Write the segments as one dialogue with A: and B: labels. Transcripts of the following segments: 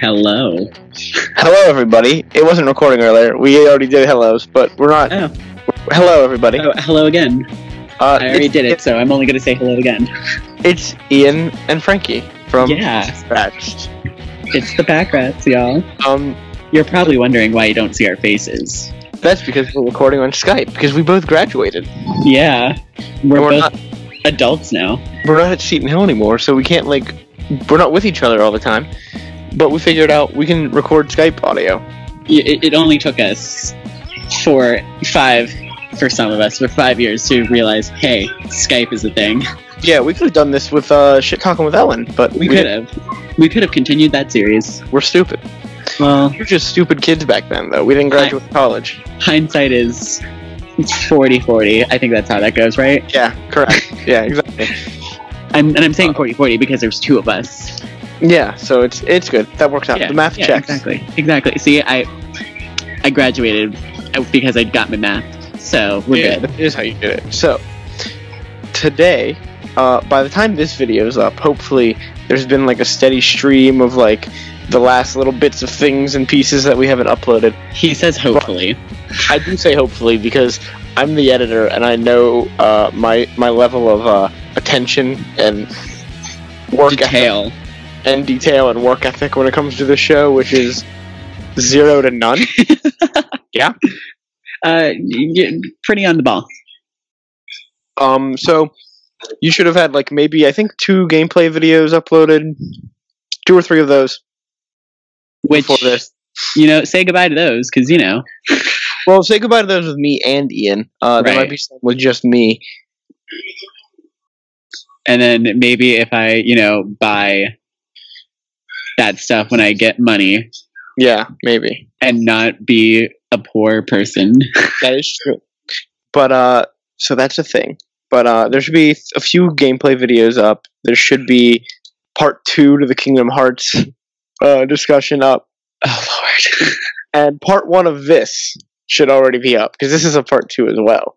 A: Hello.
B: Hello, everybody. It wasn't recording earlier. We already did hellos, but we're not.
A: Oh,
B: Hello, everybody.
A: oh, hello again.
B: Uh,
A: I already did it, so I'm only going to say hello again.
B: It's Ian and Frankie from
A: Yeah.
B: Scratch.
A: It's the PACRats, y'all.
B: Um,
A: You're probably wondering why you don't see our faces.
B: That's because we're recording on Skype because we both graduated.
A: Yeah, we're,
B: we're
A: both adults now.
B: We're not at Seton Hill anymore, so we can't like. We're not with each other all the time. But we figured out we can record Skype audio.
A: It, it only took us four, five, for some of us, for five years to realize, hey, Skype is a thing.
B: Yeah, we could have done this with uh, shit talking with Ellen, but
A: We could have. We could have continued that series.
B: We're stupid.
A: Well,
B: We're just stupid kids back then, though. We didn't graduate college.
A: hindsight is 40 40. I think that's how that goes, right?
B: Yeah, correct. yeah, exactly.
A: I'm, and I'm saying
B: Uh,
A: 40 40 because there's two of us.
B: Yeah, so it's it's good. That works out.
A: Yeah,
B: the math
A: yeah,
B: checks.
A: Exactly. Exactly. See, I I graduated because I got my math, so we're
B: yeah,
A: good.
B: that is how you did it. So today, uh, by the time this video is up, hopefully there's been like a steady stream of like the last little bits of things and pieces that we haven't uploaded.
A: He says hopefully.
B: I do say hopefully because I'm the editor and I know uh, my my level of uh, attention and work ethic
A: Detail.
B: and detail and work ethic when it comes to the show, which is zero to none. yeah.
A: Uh, pretty on the ball.
B: Um, so you should have had like maybe I think two gameplay videos uploaded, two or three of those
A: Which
B: before this.
A: you know, say goodbye to those because you know.
B: Well, say goodbye to those with me and Ian. Uh, there
A: Right.
B: might be some with just me.
A: And then maybe if I, you know, buy that stuff when I get money
B: Yeah, maybe
A: and not be a poor person.
B: that is true. But uh, so that's a thing. But uh, there should be a few gameplay videos up. There should be part two to the Kingdom Hearts uh, discussion up,
A: Oh Lord.
B: and part one of this should already be up because this is a part two as well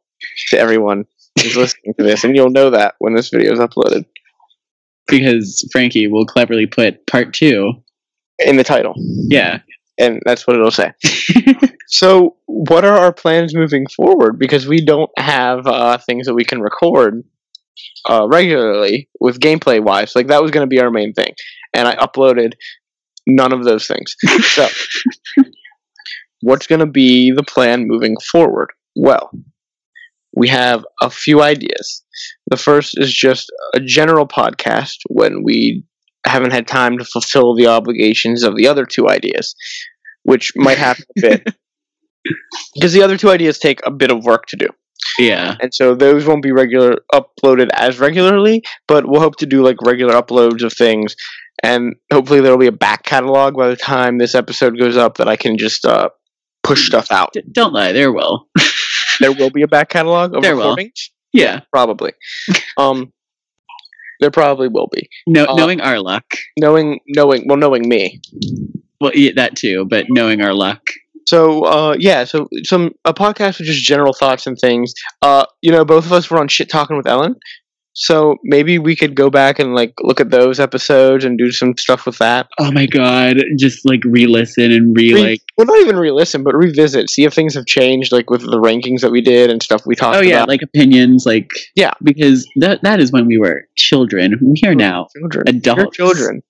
B: to everyone who's listening to this, and you'll know that when this video is uploaded
A: because Frankie will cleverly put part two.
B: in the title,
A: Yeah.
B: and that's what it'll say. So, what are our plans moving forward? Because we don't have uh, things that we can record uh, regularly with gameplay wise. Like that was going to be our main thing, and I uploaded none of those things. So, what's going to be the plan moving forward? Well, we have a few ideas. The first is just a general podcast when we haven't had time to fulfill the obligations of the other two ideas, which might happen a bit because the other two ideas take a bit of work to do
A: yeah.
B: and so those won't be regular uploaded as regularly but we'll hope to do like regular uploads of things and hopefully there'll be a back catalog by the time this episode goes up that i can just uh, push stuff out
A: don't lie, there will.
B: there will be a back catalog of
A: There will. Yeah.
B: probably um there probably will be
A: No,
B: Uh,
A: knowing our luck.
B: knowing knowing well knowing me
A: Well, yeah, that too, but knowing our luck.
B: So uh, yeah, so some a podcast with just general thoughts and things. Uh, you know, both of us were on shit talking with Ellen, so maybe we could go back and like look at those episodes and do some stuff with that.
A: Oh my god, just like re-listen and re like.
B: well, not even re-listen, but revisit, see if things have changed, like with the rankings that we did and stuff we talked
A: Oh yeah,
B: about.
A: like opinions, like
B: Yeah.
A: because that that is when we were children. We are now
B: children, You're
A: adults.
B: children.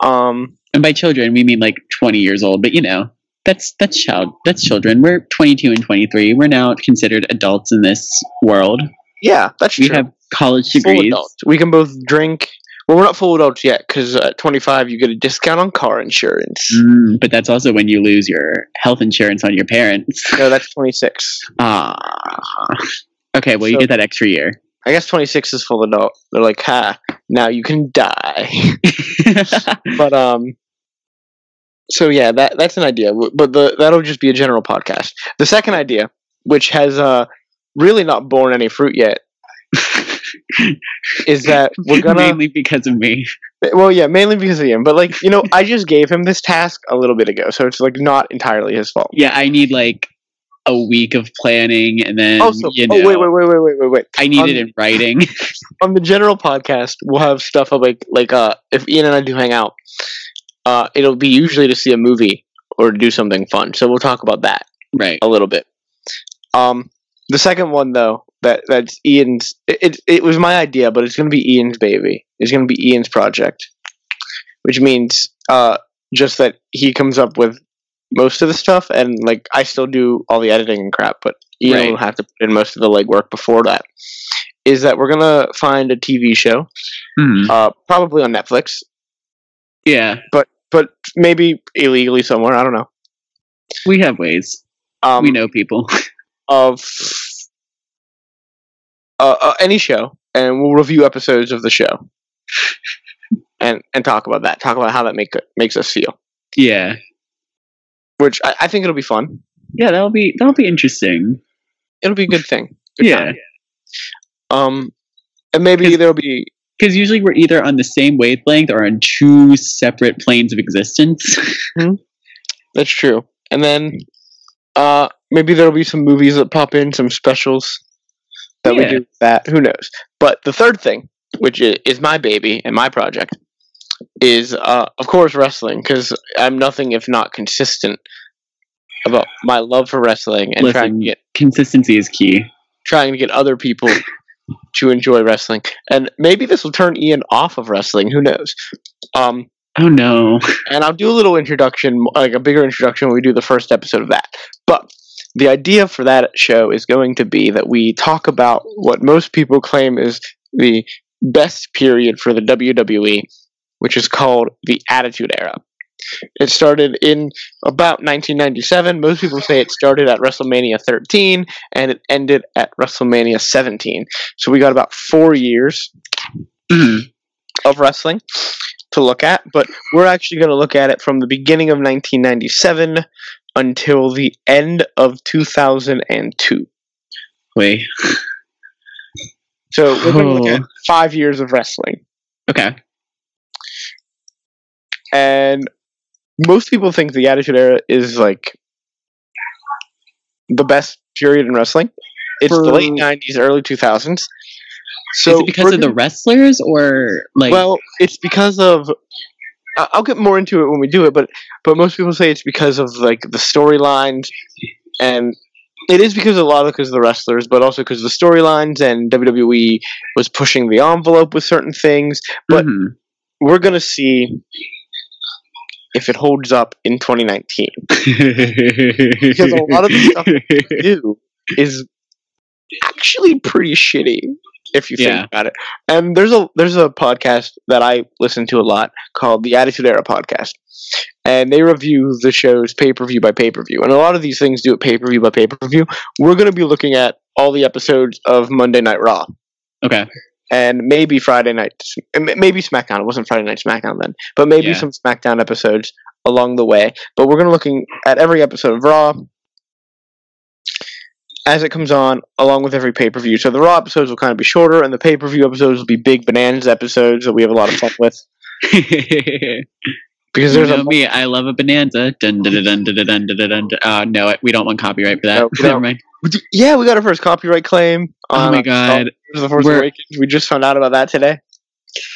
B: Um,
A: and by children we mean like twenty years old. But you know, that's that's child, that's children. We're twenty two and twenty three. We're now considered adults in this world.
B: Yeah, that's
A: We
B: true.
A: have college degrees.
B: We can both drink. Well, we're not full adults yet because at 25 you get a discount on car insurance.
A: Mm, but that's also when you lose your health insurance on your parents.
B: No, that's 26.
A: Ah. Okay, well you get that extra year.
B: I guess 26 is full adult. They're like, ha, now you can die. but um, so yeah, that that's an idea. But the that'll just be a general podcast. The second idea, which has uh really not borne any fruit yet, is that we're gonna.
A: mainly because of me.
B: Well, yeah, mainly because of him. But like, you know, I just gave him this task a little bit ago, so it's like not entirely his fault.
A: Yeah, I need like a week of planning, and then
B: Also,
A: you know,
B: oh wait, wait, wait, wait, wait, wait, wait.
A: I need
B: Um,
A: it in writing.
B: on the general podcast, we'll have stuff of like like uh if Ian and I do hang out, uh it'll be usually to see a movie or do something fun. So we'll talk about that
A: right.
B: a little bit. Um, the second one though that that's Ian's. It it, it was my idea, but it's gonna be Ian's baby. It's gonna be Ian's project, which means uh just that he comes up with most of the stuff, and like I still do all the editing and crap, but Ian
A: Right.
B: will have to put in most of the legwork before that. Is that we're gonna find a TV show,
A: Mhm.
B: uh, probably on Netflix,
A: Yeah,
B: but but maybe illegally somewhere. I don't know.
A: we have ways.
B: Um,
A: we know people.
B: of uh, uh, any show, and we'll review episodes of the show, and and talk about that. Talk about how that make makes us feel.
A: yeah,
B: Which I, I think it'll be fun.
A: yeah. That'll be that'll be interesting.
B: It'll be a good thing. Good
A: Yeah,
B: time. Um, and maybe there'll be
A: because usually we're either on the same wavelength or on two separate planes of existence.
B: that's true. And then uh, maybe there'll be some movies that pop in, some specials that we do that. Who knows? But the third thing, which is my baby and my project, is uh, of course wrestling because I'm nothing if not consistent about my love for wrestling and trying to get
A: Consistency is key.
B: trying to get other people to enjoy wrestling. And maybe this will turn Ian off of wrestling. Who knows? Um,
A: Oh no.
B: and I'll do a little introduction, like a bigger introduction when we do the first episode of that. But the idea for that show is going to be that we talk about what most people claim is the best period for the WWE, which is called the Attitude Era. It started in about 1997. Most people say it started at WrestleMania 13 and it ended at WrestleMania 17. So we got about four years of wrestling to look at, but we're actually going to look at it from the beginning of 1997 until the end of 2002.
A: Wait.
B: So we're going to look at five years of wrestling.
A: Okay.
B: And most people think the Attitude Era is like the best period in wrestling. It's the late 90s, early 2000s. So
A: is it because of the wrestlers or like?
B: well, it's because of. I'll get more into it when we do it, but but most people say it's because of like the storylines, and it is because a lot of because of the wrestlers, but also because of the storylines and WWE was pushing the envelope with certain things. but-
A: Mhm.
B: We're gonna see if it holds up in 2019. Because a lot of the stuff do is actually pretty shitty if you
A: Yeah.
B: think about it. And there's a there's a podcast that I listen to a lot called the Attitude Era podcast. And they review the shows pay per view by pay per view. And a lot of these things do it pay per view by pay per view. We're gonna be looking at all the episodes of Monday Night Raw.
A: okay.
B: And maybe Friday night, maybe SmackDown. It wasn't Friday night SmackDown then, but maybe
A: Yeah.
B: some SmackDown episodes along the way. But we're gonna looking at every episode of Raw, as it comes on, along with every pay per view. So the Raw episodes will kind of be shorter, and the pay per view episodes will be big bananas episodes that we have a lot of fun with. because there's you
A: know
B: a
A: me, I love a bonanza. Dun dun dun dun dun dun dun. dun. Uh, no, we don't want copyright for that.
B: No,
A: Never mind.
B: Yeah, we got our first copyright claim.
A: Oh my god!
B: The Force Awakens. We just found out about that today.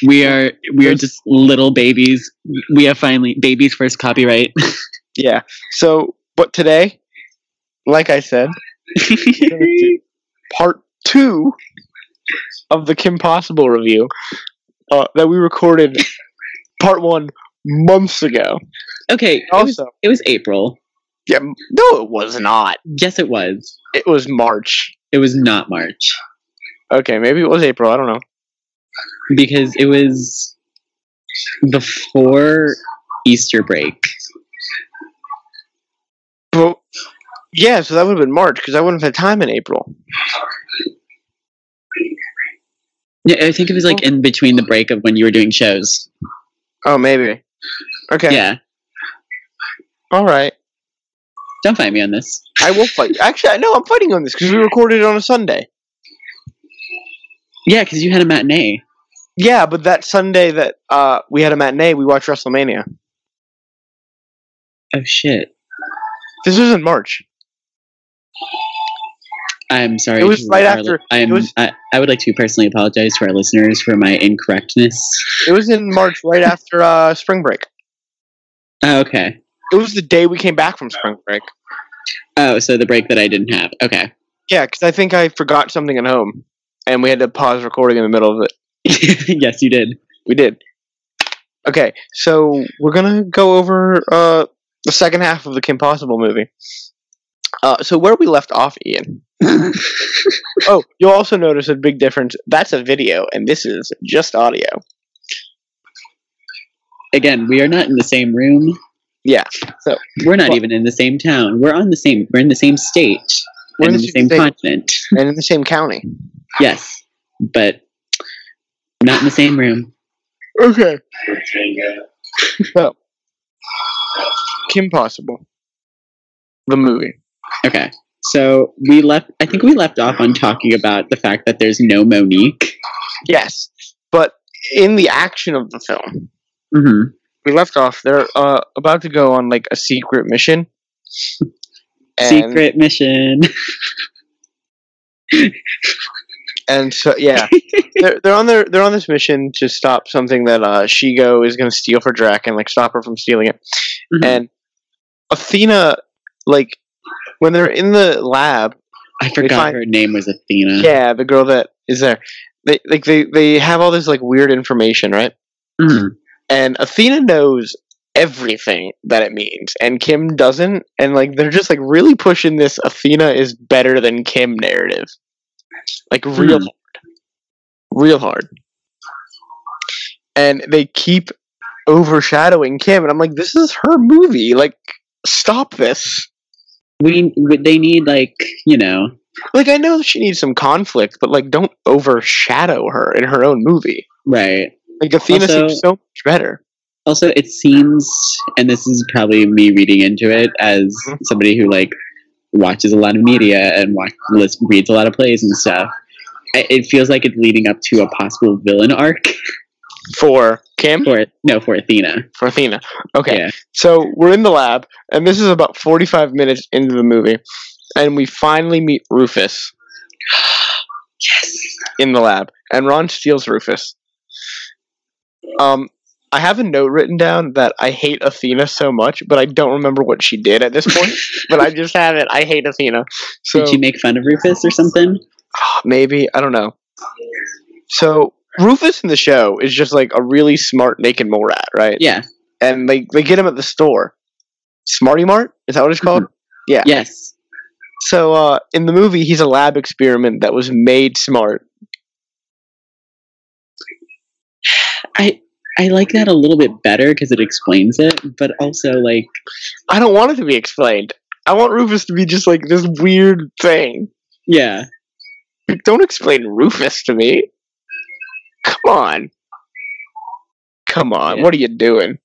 A: We are we are just little babies. We have finally baby's first copyright.
B: yeah. So, but today, like I said, part two of the Kim Possible review uh, that we recorded part one months ago.
A: okay, it was,
B: Also,
A: it was April.
B: yeah, no, it was not.
A: Yes, it was.
B: It was March.
A: It was not March
B: Okay, maybe it was April. I don't know.
A: because it was before Easter break.
B: But yeah, so that would have been March because I wouldn't have had time in April.
A: Yeah, I think it was like in between the break of when you were doing shows.
B: Oh, maybe. Okay.
A: Yeah,
B: All right.
A: don't fight me on this.
B: I will fight. Actually, I know I'm fighting on this because we recorded it on a Sunday.
A: Yeah, because you had a matinee.
B: Yeah, but that Sunday that uh, we had a matinee, we watched WrestleMania.
A: Oh shit.
B: This was in March.
A: I'm sorry.
B: It was right after-
A: I'm,
B: was-
A: I, I would like to personally apologize to our listeners for my incorrectness.
B: It was in March, right after uh, spring break.
A: Oh, okay.
B: It was the day we came back from spring break.
A: Oh, so the break that I didn't have. Okay.
B: Yeah, because I think I forgot something at home, and we had to pause recording in the middle of it.
A: yes, you did.
B: We did. Okay, so we're gonna go over uh, the second half of the Kim Possible movie. Uh, so where we left off, Ian. Oh, you'll also notice a big difference. That's a video, and this is just audio.
A: Again, we are not in the same room.
B: Yeah, so-
A: we're not
B: Well-
A: even in the same town. We're on the same. We're in the same state.
B: We're
A: and
B: in
A: in
B: the
A: the same
B: same-
A: continent.
B: and in the same county.
A: Yes, but not in the same room.
B: Okay. So, Kim Possible, the movie.
A: Okay. So we left. I think we left off on talking about the fact that there's no Monique.
B: Yes, but in the action of the film,
A: hmm
B: we left off. They're uh, about to go on like a secret mission.
A: Secret mission.
B: and so yeah, they're they're on their they're on this mission to stop something that uh Shego is gonna steal for Drac and like stop her from stealing it.
A: Mhm.
B: And Athena, like when they're in the lab,
A: I forgot
B: find-
A: her name was Athena.
B: yeah, the girl that is there, they like they they have all this like weird information, right?
A: Mhm.
B: And Athena knows everything that it means, and Kim doesn't. And like they're just like really pushing this Athena is better than Kim narrative, like real
A: Hmm.
B: hard, real hard. And they keep overshadowing Kim, and I'm like, this is her movie. Like, stop this.
A: We, we they need like you know
B: Like, I know she needs some conflict, but like, don't overshadow her in her own movie.
A: right.
B: Like, Athena
A: Also-
B: seems so much better.
A: Also, it seems, and this is probably me reading into it as
B: Mhm.
A: somebody who like watches a lot of media and watch, reads a lot of plays and stuff. It feels like it's leading up to a possible villain arc
B: For Kim?
A: for no for Athena.
B: For Athena. Okay.
A: Yeah.
B: So we're in the lab, and this is about 45 minutes into the movie, and we finally meet Rufus
A: Yes.
B: in the lab, and Ron steals Rufus. Um, I have a note written down that I hate Athena so much, but I don't remember what she did at this point. but I just have it. I hate Athena. So
A: Did she make fun of Rufus or something?
B: maybe I don't know. So Rufus in the show is just like a really smart naked mole rat, right?
A: Yeah.
B: And they they get him at the store. Smarty Mart is that what it's called? Yeah.
A: Yes.
B: So uh, in the movie, he's a lab experiment that was made smart.
A: I I like that a little bit better because it explains it, but also like
B: I don't want it to be explained. I want Rufus to be just like this weird thing.
A: yeah.
B: Don't explain Rufus to me. Come on. Come on.
A: Yeah.
B: What are you doing?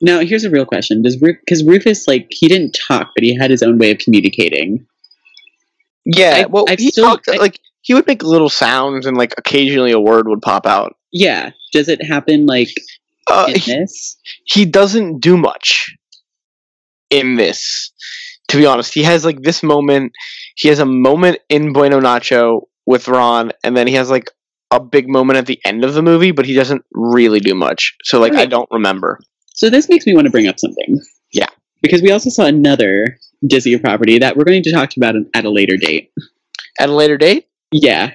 A: Now here's a real question: Does because Rufus like he didn't talk, but he had his own way of communicating?
B: Yeah.
A: I-
B: well,
A: I've
B: he
A: still-
B: talked
A: I-
B: like he would make little sounds and like occasionally a word would pop out.
A: Yeah. Does it happen like
B: Uh,
A: in
B: he,
A: this?
B: he doesn't do much in this. To be honest, he has like this moment. He has a moment in Bueno Nacho with Ron, and then he has like a big moment at the end of the movie, but he doesn't really do much. So like I don't remember.
A: So this makes me want to bring up something.
B: Yeah.
A: Because we also saw another Disney property that we're going to talk about at a later date.
B: At a later date?
A: Yeah.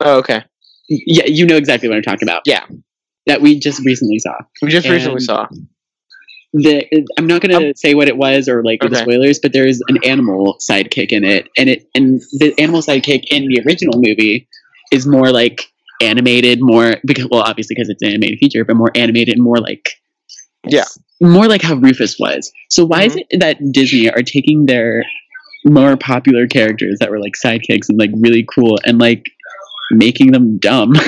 B: Oh, okay.
A: Yeah, you know exactly what I'm talking about.
B: Yeah.
A: That we just recently saw.
B: We just recently saw.
A: The I'm not going to um, say what it was or like the spoilers, but there's an animal sidekick in it, and it and the animal sidekick in the original movie is more like animated, more because well, obviously because it's an animated feature, but more animated and more like
B: Yeah.
A: more like how Rufus was. So why is it that Disney are taking their more popular characters that were like sidekicks and like really cool and like making them dumb?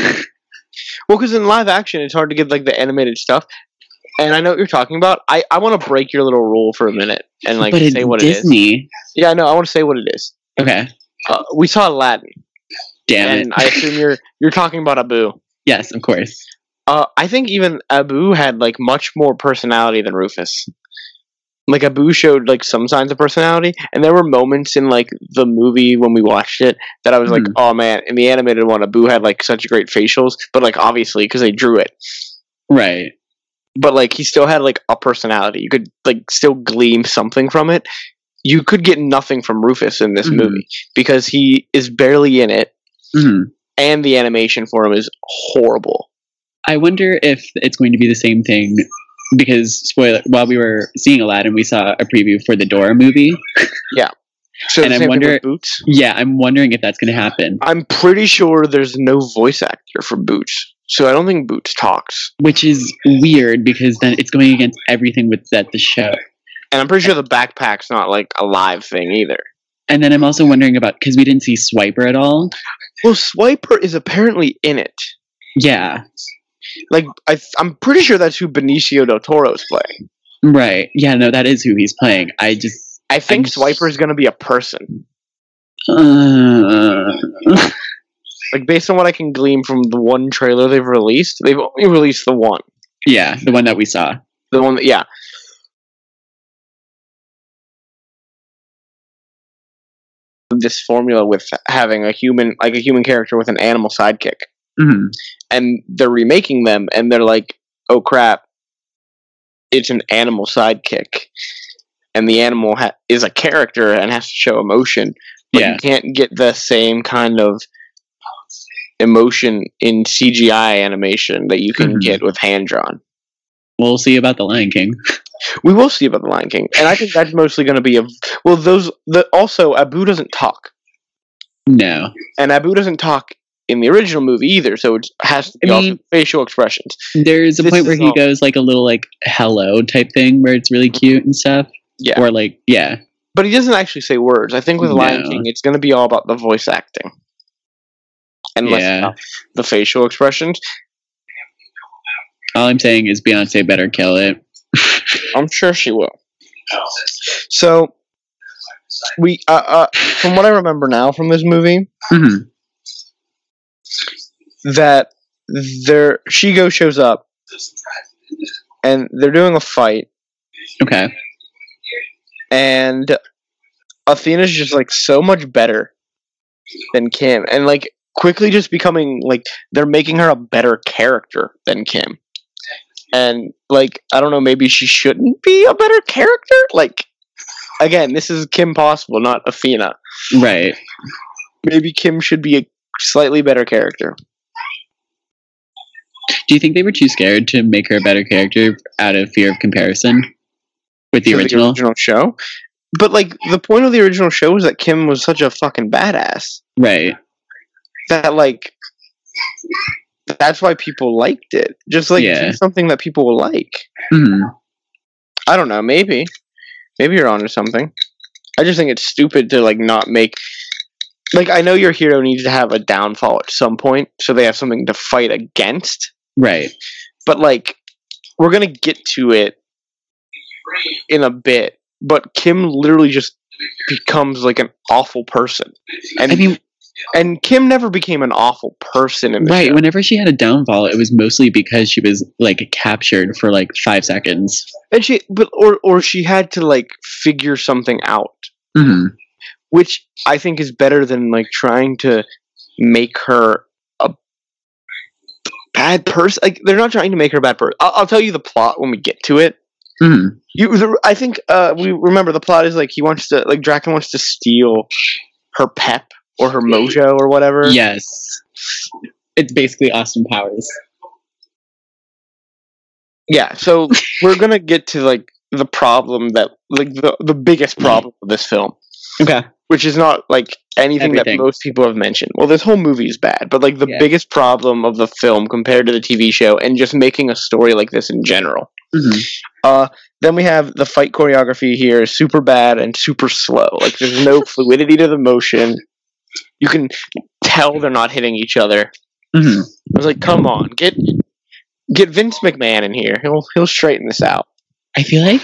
B: Well, because in live action, it's hard to get like the animated stuff. And I know what you're talking about. I, I want to break your little rule for a minute and like say what it is.
A: Disney.
B: Yeah, I know. I want to say what it is.
A: Okay,
B: Uh, we saw Aladdin,
A: damn
B: and
A: it.
B: I assume you're you're talking about Abu.
A: yes, of course.
B: Uh, I think even Abu had like much more personality than Rufus. like Abu showed like some signs of personality, and there were moments in like the movie when we watched it that I was like,
A: Mhm.
B: oh man, in the animated one, Abu had like such great facials, but like obviously because they drew it,
A: Right.
B: but like he still had like a personality. You could like still glean something from it. You could get nothing from Rufus in this
A: Mhm.
B: movie because he is barely in it,
A: hmm
B: and the animation for him is horrible.
A: I wonder if it's going to be the same thing because spoiler while we were seeing Aladdin we saw a preview for the Dora movie. Yeah.
B: So
A: And I
B: same thing
A: wonder-
B: with Boots.
A: Yeah, I'm wondering if that's going to happen,
B: I'm pretty sure there's no voice actor for Boots, so I don't think Boots talks.
A: which is weird because then it's going against everything with that the show.
B: And I'm pretty sure the backpack's not like a live thing either.
A: And then I'm also wondering about because we didn't see Swiper at all.
B: Well, Swiper is apparently in it.
A: Yeah,
B: Like I, I'm pretty sure that's who Benicio del Toro is playing.
A: right. Yeah, no, that is who he's playing. I just
B: I think
A: I'm-
B: Swiper is going to be a person.
A: uh,
B: Like based on what I can glean from the one trailer they've released, they've only released the one.
A: yeah, the one that we saw.
B: The one that yeah. This formula with having a human like a human character with an animal sidekick.
A: hmm
B: and they're remaking them and they're like oh crap it's an animal sidekick and the animal ha- is a character and has to show emotion but
A: Yeah.
B: you can't get the same kind of emotion in cgi animation that you can
A: Mhm.
B: get with hand drawn
A: We'll see about the Lion King.
B: we will see about the lion king and i think that's mostly going to be a well those the also abu doesn't talk
A: No,
B: and abu doesn't talk in the original movie either so it has to be
A: I mean-
B: facial expressions
A: there's a
B: This
A: point where he
B: all-
A: goes like a little like hello type thing where it's really mm-hmm. cute and stuff.
B: Yeah.
A: Or like yeah,
B: but he doesn't actually say words. I think with Lion King, it's going to be all about the voice acting and
A: Yeah.
B: the facial expressions.
A: all I'm saying is Beyonce better kill it.
B: I'm sure she will. So we, uh, uh, from what I remember now from this movie,
A: hmm
B: that there Shego shows up and they're doing a fight,
A: Okay.
B: and Athena's just like so much better than Kim, and like quickly just becoming like they're making her a better character than Kim. And like I don't know, maybe she shouldn't be a better character. Like again, this is Kim Possible, not Athena.
A: Right.
B: Maybe Kim should be a slightly better character.
A: Do you think they were too scared to make her a better character out of fear of comparison with the original?
B: original show. But like the point of the original show was that Kim was such a fucking badass
A: Right.
B: that like that's why people liked it. Just like
A: Yeah.
B: do something that people will like.
A: hmm
B: I don't know, maybe. Maybe you're onto something. I just think it's stupid to like not make like I know your hero needs to have a downfall at some point so they have something to fight against,
A: Right.
B: but like we're going to get to it in a bit. But Kim literally just becomes like an awful person. And
A: I mean,
B: and Kim never became an awful person in the
A: right.
B: show.
A: Whenever she had a downfall, it was mostly because she was like captured for like five seconds.
B: and she but or or she had to like figure something out.
A: hmm
B: which I think is better than like trying to make her a bad person. Like they're not trying to make her a bad person. I'll, I'll tell you the plot when we get to it.
A: hmm
B: You, the, I think uh, we remember the plot is like he wants to like Drakken wants to steal her pep or her mojo or whatever.
A: Yes. It's basically Austin Powers.
B: Yeah. So we're gonna get to like the problem that like the the biggest problem of this film.
A: Okay.
B: which is not like anything
A: Everything.
B: that most people have mentioned. Well, this whole movie is bad, but like the
A: Yeah.
B: biggest problem of the film compared to the TV show and just making a story like this in general.
A: hmm
B: Uh, then we have the fight choreography here is super bad and super slow. Like there's no fluidity to the motion. You can tell they're not hitting each other.
A: hmm
B: I was like, come on, get get Vince McMahon in here. He'll he'll straighten this out.
A: I feel like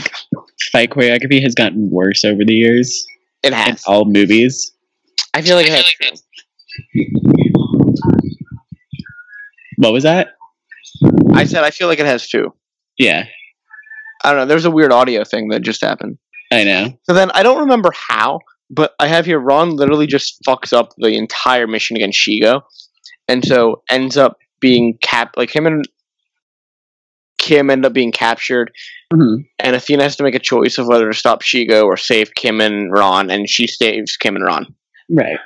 A: fight choreography has gotten worse over the years
B: It
A: in
B: has.
A: all movies.
B: I feel like I it has.
A: What was that?
B: I said I feel like it has too.
A: Yeah.
B: I don't know. There's a weird audio thing that just happened.
A: I know.
B: So then I don't remember how, but I have here Ron literally just fucks up the entire mission against Shego, and so ends up being cap like him and Kim end up being captured,
A: Mhm.
B: and Athena has to make a choice of whether to stop Shego or save Kim and Ron, and she saves Kim and Ron.
A: Right.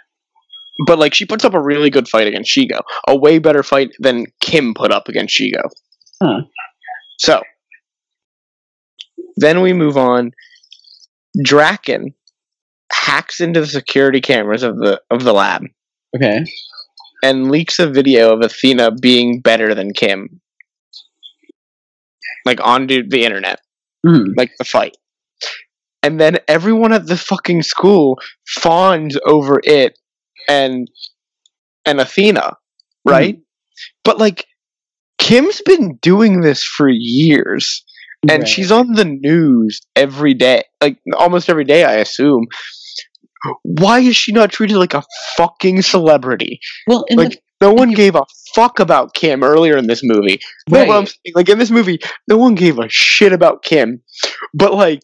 B: But like she puts up a really good fight against Shego, a way better fight than Kim put up against Shego.
A: Huh.
B: So then we move on. Drakken hacks into the security cameras of the of the lab
A: Okay.
B: and leaks a video of Athena being better than Kim. Like onto the internet,
A: Mhm.
B: like the fight. And then everyone at the fucking school fawns over it and and Athena, right? But like Kim's been doing this for years and
A: Right.
B: she's on the news every day, like almost every day, I assume. Why is she not treated like a fucking celebrity?
A: well, in
B: Like no one gave a fuck about Kim earlier in this movie.
A: the,
B: Right.
A: right.
B: Like in this movie, no one gave a shit about Kim. But like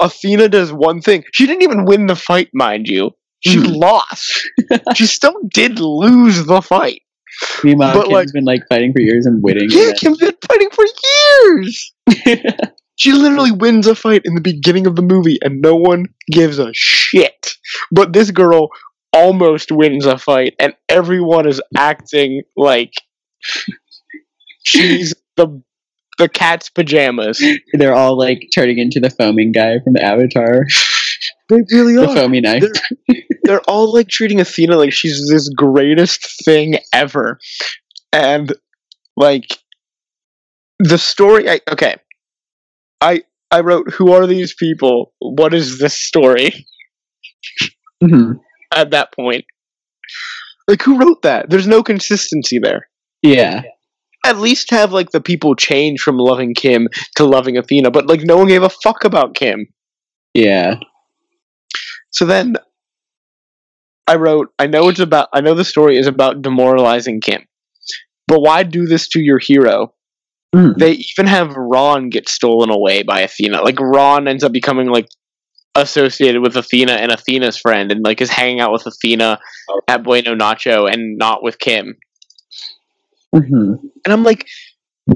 B: Athena does one thing. She didn't even win the fight, mind you. She
A: Mhm.
B: lost. she still did lose the fight.
A: Meanwhile,
B: but,
A: Kim's
B: like-
A: been like fighting for years and winning.
B: Yeah, Kim's been fighting for years.
A: And
B: She literally wins a fight in the beginning of the movie and no one gives a shit. But this girl almost wins a fight and everyone is acting like she's the the cat's pajamas.
A: they're all like turning into the foaming guy from the Avatar,
B: They really are
A: the foamy knife.
B: They're, they're all like treating Athena like she's this greatest thing ever. And like the story I okay. I I wrote who are these people? What is this story?
A: Mhm.
B: at that point. Like who wrote that? There's no consistency there.
A: Yeah.
B: At least have like the people change from loving Kim to loving Athena, but like no one gave a fuck about Kim.
A: Yeah.
B: So then I wrote, I know it's about I know the story is about demoralizing Kim. But why do this to your hero?
A: Mhm.
B: They even have Ron get stolen away by Athena. Like Ron ends up becoming like associated with Athena and Athena's friend and like is hanging out with Athena at Bueno Nacho and not with Kim.
A: Mhm.
B: And I'm like,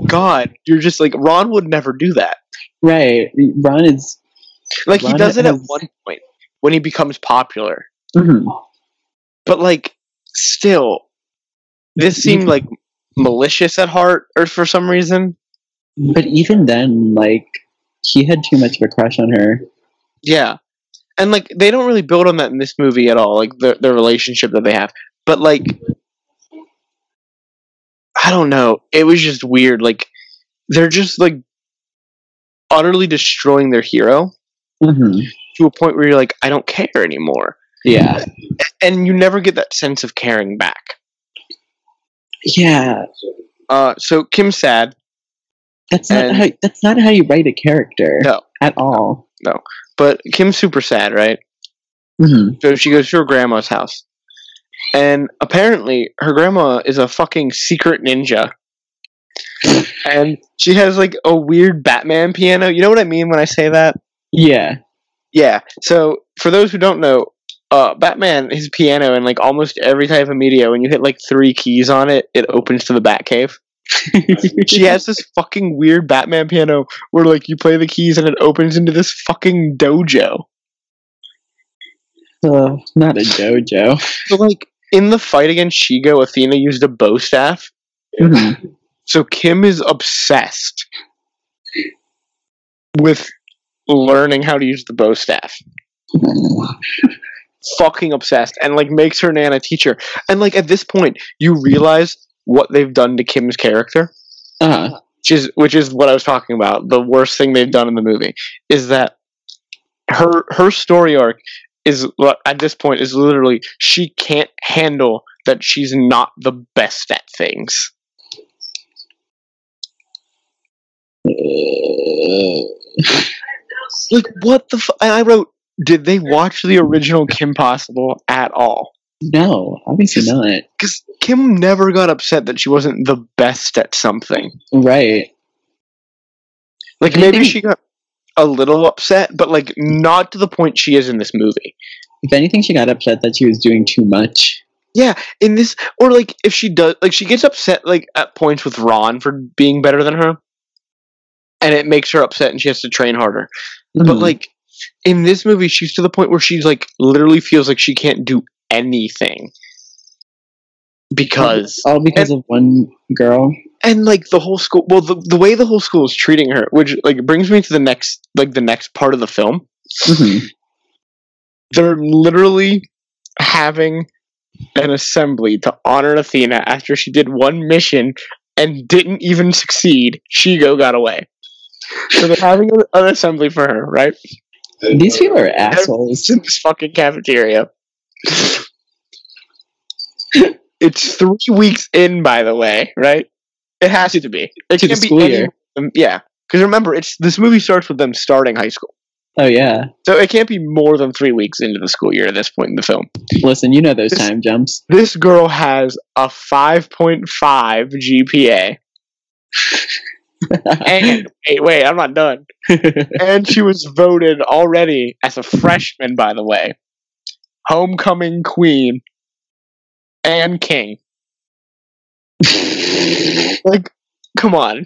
B: God, you're just like Ron would never do that.
A: Right. Ron is.
B: Like he does it at one point when he becomes popular.
A: Mhm.
B: But like still this seemed like malicious at heart or for some reason.
A: But even then, like, he had too much of a crush on her.
B: Yeah. And like they don't really build on that in this movie at all, like the the relationship that they have. But like I don't know. It was just weird. Like they're just like utterly destroying their hero
A: Mhm.
B: to a point where you're like, I don't care anymore.
A: Yeah.
B: And you never get that sense of caring back.
A: Yeah.
B: Uh so Kim's sad,
A: That's not how. That's not how you write a character.
B: No.
A: At all.
B: No, but Kim's super sad, right?
A: Mhm.
B: So she goes to her grandma's house. And apparently her grandma is a fucking secret ninja. And she has like a weird Batman piano. You know what I mean when I say that?
A: Yeah.
B: Yeah. So for those who don't know, uh, Batman, his piano and like almost every type of media, when you hit like three keys on it, it opens to the Batcave. She has this fucking weird Batman piano where like you play the keys and it opens into this fucking dojo.
A: Oh, not a dojo.
B: So like in the fight against Shego, Athena used a bo staff.
A: Mhm.
B: So Kim is obsessed with learning how to use the bo staff. Fucking obsessed. And like makes her Nana teacher. And like at this point, you realize what they've done to Kim's character.
A: Uh-huh.
B: Which is which is what I was talking about. The worst thing they've done in the movie is that her her story arc is what at this point is literally she can't handle that she's not the best at things. Like what the? F- I wrote. Did they watch the original Kim Possible at all?
A: no, obviously not.
B: Because Kim never got upset that she wasn't the best at something.
A: Right.
B: Like
A: Anything-
B: maybe she got a little upset, but like not to the point she is in this movie.
A: If anything, she got upset that she was doing too much.
B: Yeah, in this, or like if she does, like she gets upset like at points with Ron for being better than her, and it makes her upset, and she has to train harder. But
A: Mhm.
B: like in this movie, she's to the point where she's like literally feels like she can't do anything. Because
A: all because of one girl.
B: and like the whole school well the, the way the whole school is treating her which like brings me to the next like the next part of the film.
A: Mhm.
B: they're literally having an assembly to honor athena after she did one mission and didn't even succeed. Shego got away. So they're having an assembly for her right
A: These people are assholes.
B: in this fucking cafeteria it's three weeks in by the way right it has to be it
A: To the
B: can't be
A: school
B: any-
A: year.
B: um, yeah because remember it's this movie starts with them starting high school
A: Oh yeah.
B: so it can't be more than three weeks into the school year at this point in the film
A: Listen, you know those
B: This-
A: time jumps.
B: this girl has a 5.5 gpa and wait wait i'm not done. And she was voted already as a freshman by the way. Homecoming queen and king. Like come on.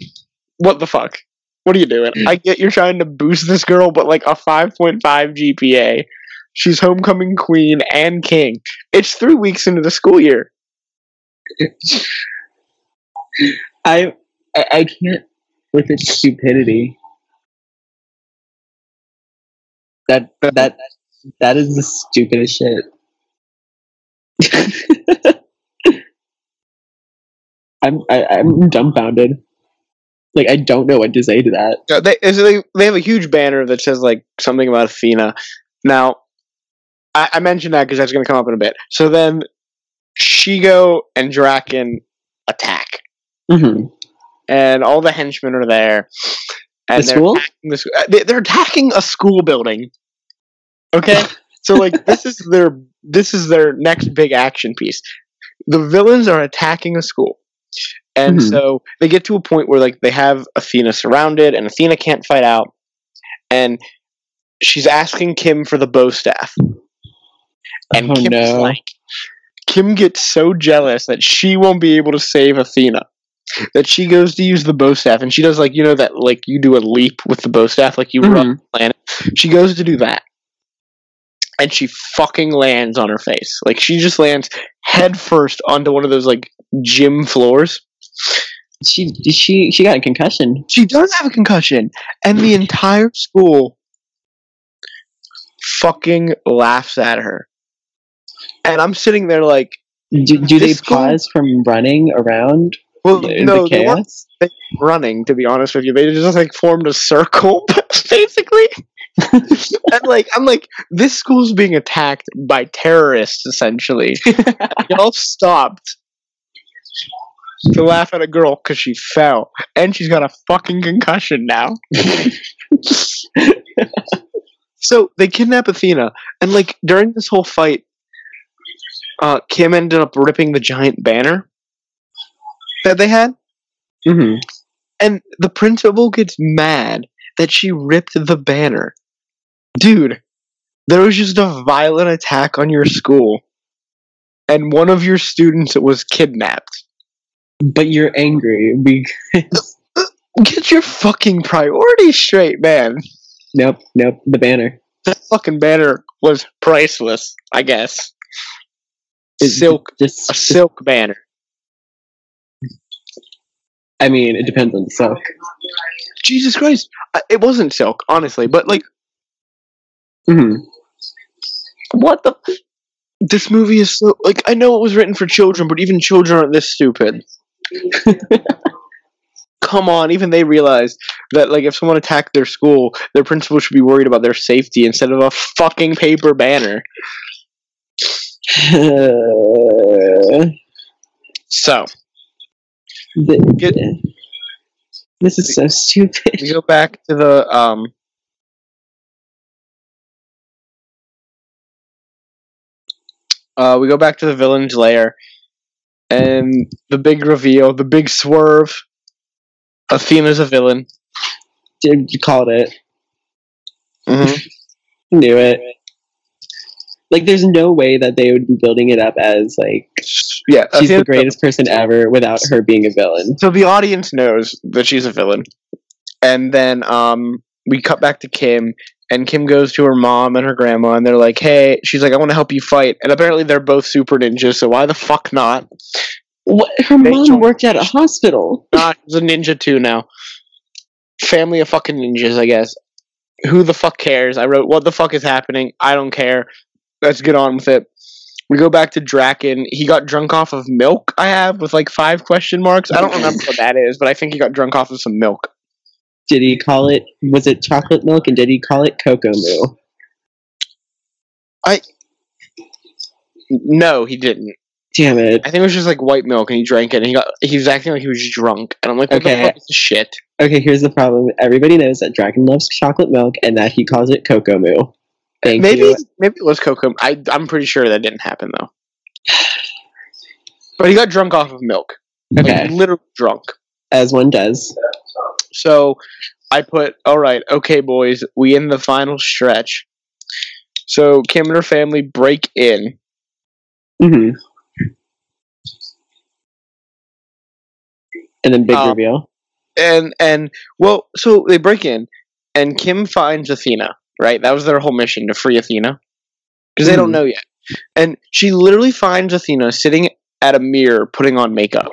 B: What the fuck? What are you doing? I get you're trying to boost this girl but like a 5.5 gpa she's homecoming queen and king. It's three weeks into the school year.
A: I, I I can't with its stupidity. That that that is the stupidest shit. I'm I, I'm dumbfounded. Like I don't know what to say to that.
B: Uh, they, is they they have a huge banner that says like something about Athena. Now, I, I mentioned that because that's going to come up in a bit. So then, Shego and Drakken attack,
A: hmm
B: and all the henchmen are there. And
A: The
B: they're
A: school?
B: attacking the sc- uh, they- They're attacking a school building. Okay, so like this is their this is their next big action piece. The villains are attacking a school. And
A: Mhm.
B: so they get to a point where like they have Athena surrounded and Athena can't fight out. And she's asking Kim for the bo staff. And
A: Oh,
B: Kim's
A: no.
B: like Kim gets so jealous that she won't be able to save Athena. That she goes to use the bo staff and she does like you know that like you do a leap with the bow staff like you run
A: Mhm.
B: the planet. She goes to do that. And she fucking lands on her face. Like she just lands head first onto one of those like gym floors.
A: She she she got a concussion.
B: She does have a concussion, and the entire school fucking laughs at her. And I'm sitting there like,
A: Do, do they
B: school-
A: pause from running around
B: well,
A: in
B: no,
A: the
B: they weren't running. To be honest with you, they just like formed a circle, basically. and like, I'm like, this school's being attacked by terrorists, essentially. Y'all stopped to laugh at a girl because she fell, and she's got a fucking concussion now. so they kidnap Athena, and like during this whole fight, uh, Kim ended up ripping the giant banner that they had,
A: hmm
B: and the principal gets mad that she ripped the banner. Dude, there was just a violent attack on your school, and one of your students was kidnapped.
A: But you're angry because
B: Get your fucking priorities straight, man.
A: nope, nope. The banner.
B: That fucking banner was priceless, I guess. Silk,
A: Just,
B: a silk banner.
A: I mean, it depends on the silk.
B: Jesus Christ, it wasn't silk, honestly, but like,
A: hmm
B: what the? This movie is so like I know it was written for children, but even children aren't this stupid. Come on, even they realize that like if someone attacked their school, their principal should be worried about their safety instead of a fucking paper banner. So
A: The-
B: Get-
A: this is so stupid.
B: we go back to the um uh we go back to the villain's lair and the big reveal the big swerve athena's a villain
A: Dude, you called it.
B: Mhm.
A: Knew it. Like, there's no way that they would be building it up as like
B: Yeah,
A: she's the greatest person ever without her being a villain.
B: So the audience knows that she's a villain, and then um, we cut back to Kim, and Kim goes to her mom and her grandma, and they're like, "Hey," she's like, "I want to help you fight," and apparently they're both super ninjas, so why the fuck not?
A: What? Her
B: They
A: mom worked at a hospital.
B: Not she's a ninja too now. Family of fucking ninjas, I guess. Who the fuck cares? I wrote, "What the fuck is happening?" I don't care. Let's get on with it. We go back to Drakken. He got drunk off of milk. I have with like five question marks. I don't remember what that is, but I think he got drunk off of some milk.
A: Did he call it? Was it chocolate milk? And did he call it cocoa moo?
B: No, he didn't.
A: Damn it.
B: I think it was just like white milk, and he drank it, and he got he was acting like he was drunk, and I'm like, what
A: Okay.
B: the fuck is this shit?
A: Okay, here's the problem. Everybody knows that Drakken loves chocolate milk and that he calls it cocoa moo. Thank
B: maybe
A: you.
B: maybe it was cocoa. I I'm pretty sure that didn't happen though. But he got drunk off of milk, like
A: Okay,
B: literally drunk.
A: as one does.
B: So I put, all right, okay, boys, we in the final stretch. So Kim and her family break in.
A: hmm And then big
B: Um,
A: reveal.
B: and and well, so they break in, and Kim finds Athena. Right, that was their whole mission to free Athena, because they don't
A: Mhm.
B: know yet. And she literally finds Athena sitting at a mirror putting on makeup,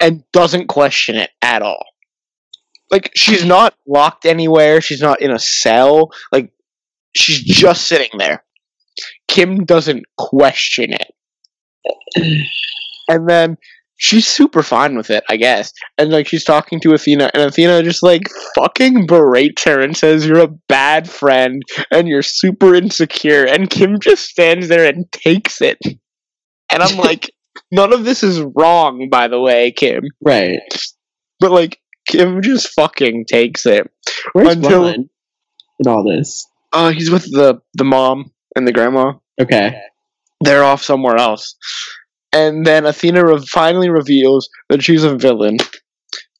B: and doesn't question it at all. Like she's not locked anywhere. She's not in a cell. Like she's just sitting there. Kim doesn't question it. And then she's super fine with it, I guess. And like she's talking to Athena, and Athena just like fucking berates her and says, You're a bad friend and you're super insecure. And Kim just stands there and takes it. And I'm like, None of this is wrong, by the way, Kim.
A: Right.
B: But like, Kim just fucking takes it.
A: Where's
B: Until-
A: Ron in all this?
B: Uh, he's with the the mom and the grandma.
A: Okay.
B: They're off somewhere else. And then Athena re- finally reveals that she's a villain,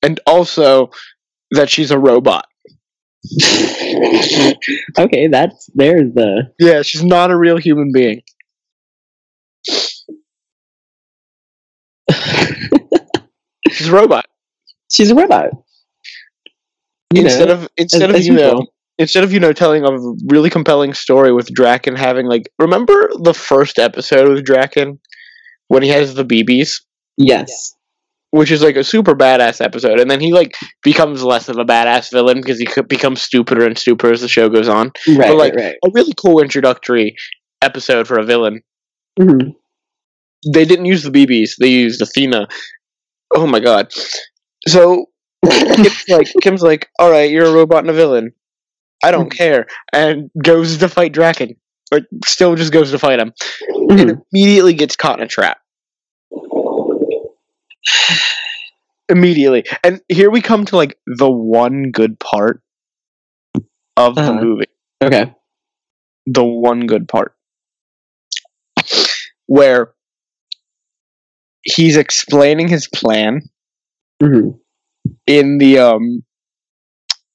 B: and also that she's a robot.
A: okay, that's there's the
B: Yeah, she's not a real human being. She's a robot.
A: she's a robot. You
B: instead
A: know,
B: of instead
A: as-
B: of
A: as
B: you know
A: usual.
B: instead of you know telling a really compelling story with Drakken having like remember the first episode with Drakken when he has the Bebes,
A: yes.
B: which is like a super badass episode, and then he like becomes less of a badass villain because he becomes stupider and stupider as the show goes on.
A: Right,
B: like-
A: right, right.
B: A really cool introductory episode for a villain.
A: Mhm.
B: They didn't use the Bebes; they used Athena. Oh my god! So Kim's like, Kim's like, all right, you're a robot and a villain. I don't care, and goes to fight Drakken. Like, still just goes to fight him, and
A: Mhm.
B: immediately gets caught in a trap. Immediately, and here we come to like the one good part of the
A: Uh-huh.
B: movie.
A: Okay.
B: the one good part. Where he's explaining his plan
A: hmm
B: in the um